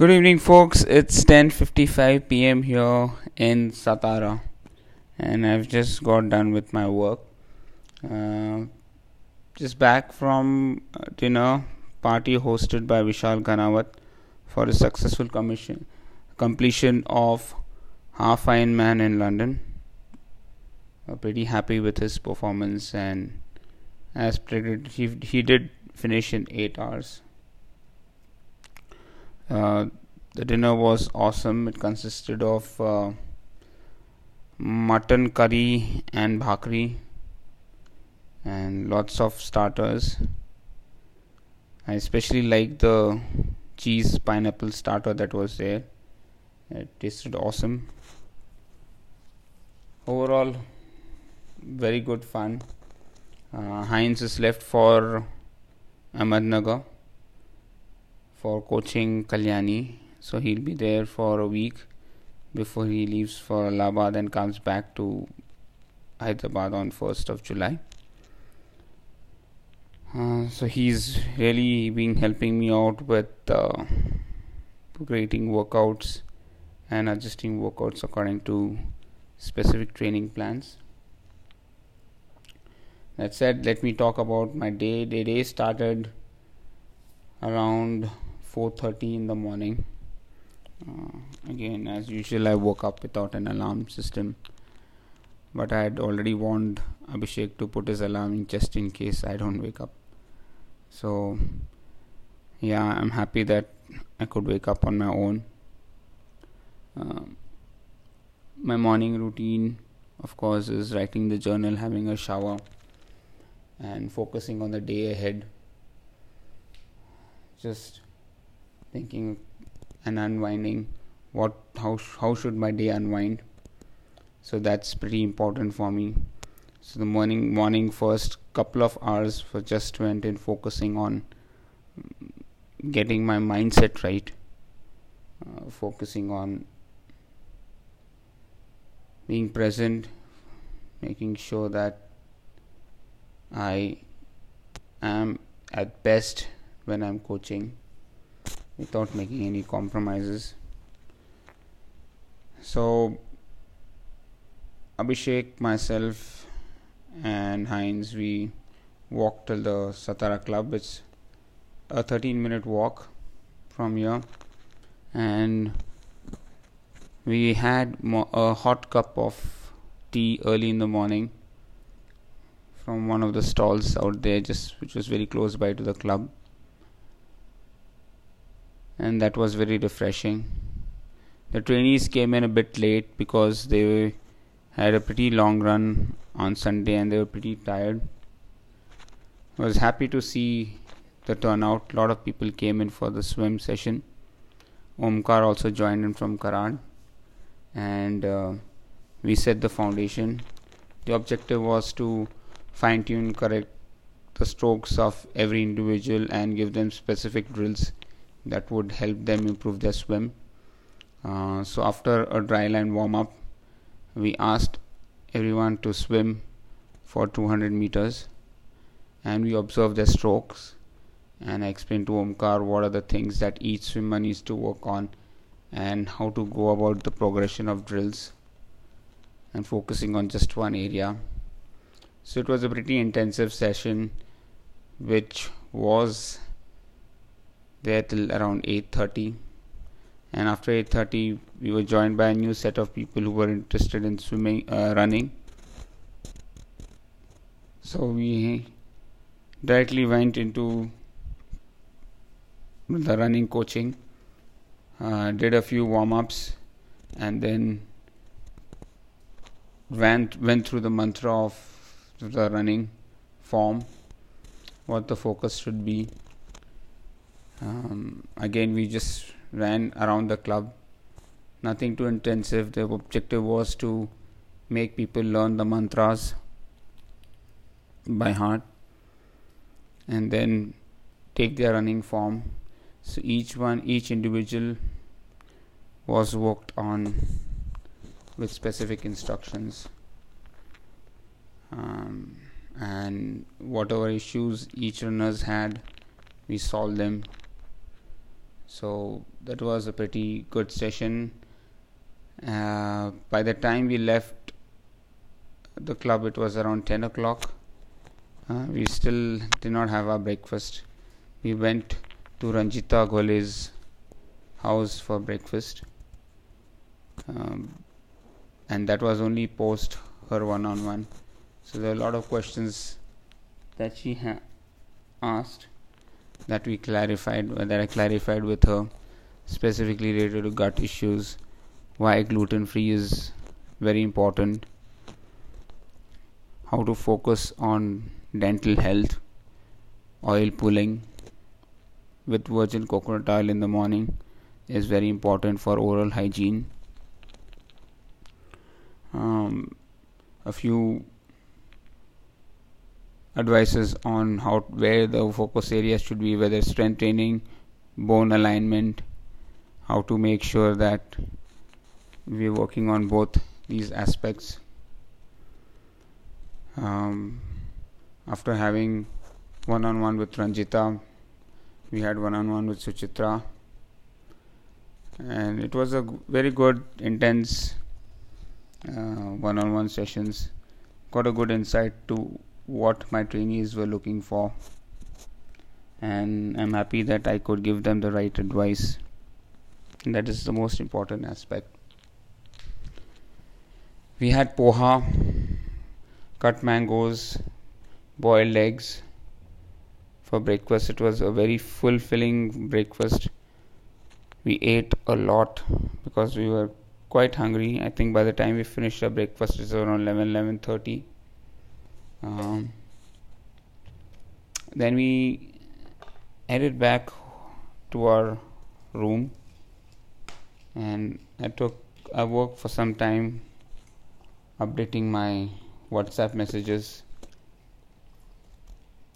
Good evening, folks. It's 10:55 p.m. here in Satara, and I've just got done with my work. Uh, just back from dinner party hosted by Vishal Ganawat for a successful commission completion of Half Ironman in London. Uh, pretty happy with his performance, and as predicted, he he did finish in eight hours. Uh, the dinner was awesome. It consisted of uh, mutton curry and bhakri and lots of starters. I especially like the cheese pineapple starter that was there. It tasted awesome. Overall, very good fun. Uh, Heinz is left for Ahmednagar for coaching Kalyani. So he'll be there for a week before he leaves for Allahabad and comes back to Hyderabad on 1st of July. Uh, so he's really been helping me out with uh, creating workouts and adjusting workouts according to specific training plans. That said, let me talk about my day. The day started around 4:30 in the morning. Uh, again, as usual, I woke up without an alarm system, but I had already warned Abhishek to put his alarm in just in case I don't wake up. So, yeah, I'm happy that I could wake up on my own. Uh, my morning routine, of course, is writing the journal, having a shower, and focusing on the day ahead. Just thinking and unwinding what how how should my day unwind? So that's pretty important for me. So the morning morning first couple of hours for just went in focusing on getting my mindset right uh, focusing on being present making sure that i am at best when i'm coaching without making any compromises. So, Abhishek, myself, and Heinz, we walked till the Satara Club. It's a 13 minute walk from here, and we had a hot cup of tea early in the morning from one of the stalls out there, just which was very close by to the club and that was very refreshing. The trainees came in a bit late because they had a pretty long run on Sunday and they were pretty tired. I was happy to see the turnout. A lot of people came in for the swim session. Omkar also joined in from Karad, and uh, we set the foundation. The objective was to fine tune correct the strokes of every individual and give them specific drills that would help them improve their swim. Uh, so after a dry line warm up, we asked everyone to swim for 200 meters and we observed their strokes and I explained to Omkar what are the things that each swimmer needs to work on and how to go about the progression of drills and focusing on just one area. So it was a pretty intensive session which was there till around 8:30 and after 8:30 we were joined by a new set of people who were interested in swimming uh, running. So we directly went into the running coaching uh, did a few warm ups and then went went through the mantra of the running form what the focus should be um, again, we just ran around the club, nothing too intensive. The objective was to make people learn the mantras by heart and then take their running form. So each one, each individual was worked on with specific instructions. Um, and whatever issues each runners had, we solved them So that was a pretty good session. Uh, by the time we left the club, it was around 10 o'clock. Uh, we still did not have our breakfast. We went to Ranjita Ghole's house for breakfast. Um, and that was only post her one on one. So there are a lot of questions that she ha- asked that we clarified, uh, that I clarified with her, specifically related to gut issues, why gluten free is very important, how to focus on dental health, oil pulling with virgin coconut oil in the morning is very important for oral hygiene. Um, a few advices on how where the focus areas should be, whether strength training, bone alignment, how to make sure that we're working on both these aspects. Um, after having one-on-one with Ranjita, we had one-on-one with Suchitra, and it was a very good, intense uh, one-on-one sessions. Got a good insight to what my trainees were looking for and I'm happy that I could give them the right advice. And that is the most important aspect. We had poha, cut mangoes, boiled eggs for breakfast. It was a very fulfilling breakfast. We ate a lot because we were quite hungry. I think by the time we finished our breakfast, it was around 11 11:30 um, then we headed back to our room and I took I worked for some time updating my WhatsApp messages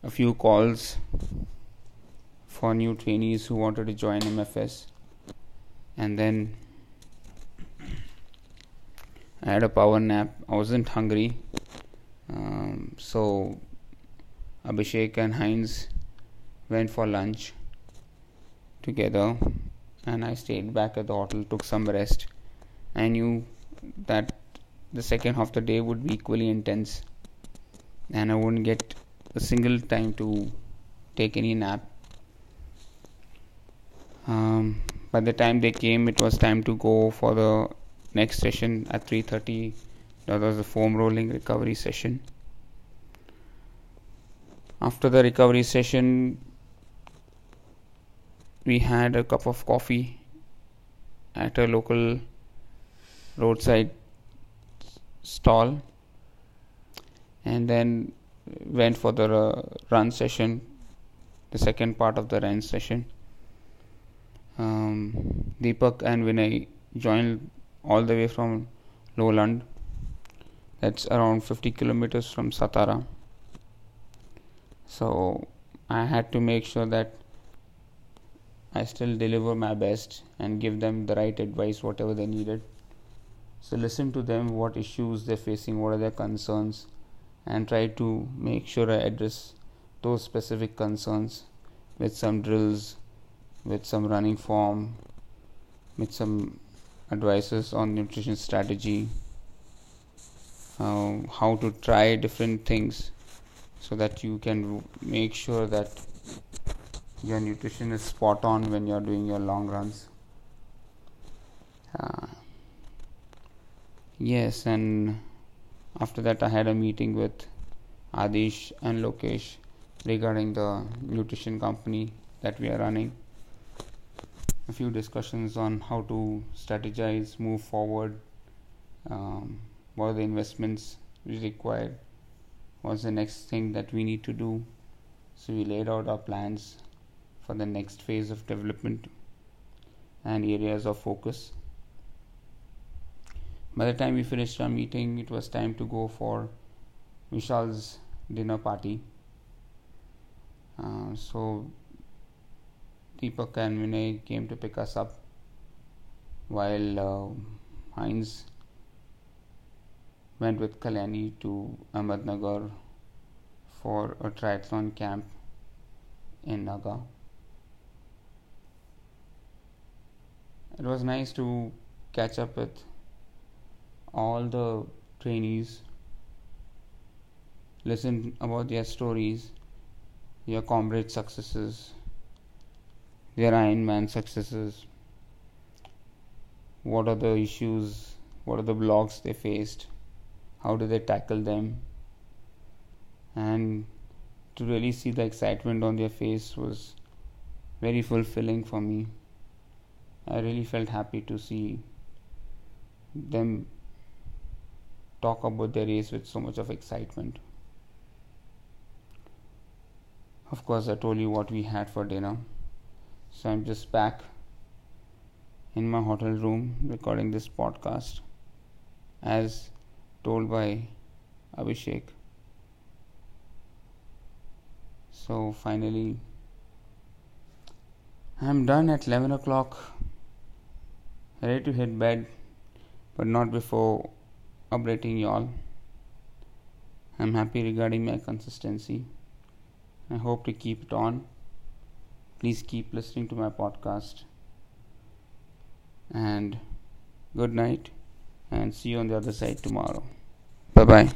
a few calls for new trainees who wanted to join MFS and then I had a power nap. I wasn't hungry. Um, so Abhishek and Heinz went for lunch together, and I stayed back at the hotel, took some rest. I knew that the second half of the day would be equally intense, and I wouldn't get a single time to take any nap. Um, by the time they came, it was time to go for the next session at 3:30 that was the foam rolling recovery session after the recovery session we had a cup of coffee at a local roadside stall and then went for the uh, run session the second part of the run session um, Deepak and Vinay joined all the way from Lonand that's around 50 kilometers from Satara. So I had to make sure that I still deliver my best and give them the right advice, whatever they needed. So listen to them, what issues they're facing, what are their concerns, and try to make sure I address those specific concerns with some drills, with some running form, with some advices on nutrition strategy, uh, how to try different things so that you can make sure that your nutrition is spot on when you're doing your long runs. Uh, yes and after that i had a meeting with adish and lokesh regarding the nutrition company that we are running. A few discussions on how to strategize move forward um, what are the investments required what's the next thing that we need to do. So we laid out our plans for the next phase of development and areas of focus. By the time we finished our meeting it was time to go for vishal's dinner party. Uh, so Deepak and Vinay came to pick us up while uh, Heinz went with Kalyani to Ahmednagar for a triathlon camp in Nagar. it was nice to catch up with all the trainees, listen about their stories, their Comrade successes, their Ironman successes, what are the issues, what are the blocks they faced, how do they tackle them, and to really see the excitement on their face was very fulfilling for me. I really felt happy to see them talk about their race with so much of excitement. Of course, I told you what we had for dinner. So I'm just back in my hotel room recording this podcast as told by Abhishek. So finally, I'm done at 11 o'clock, ready to hit bed, but not before updating y'all. I'm happy regarding my consistency. I hope to keep it on. Please keep listening to my podcast. And good night, and see you on the other side tomorrow. 拜拜。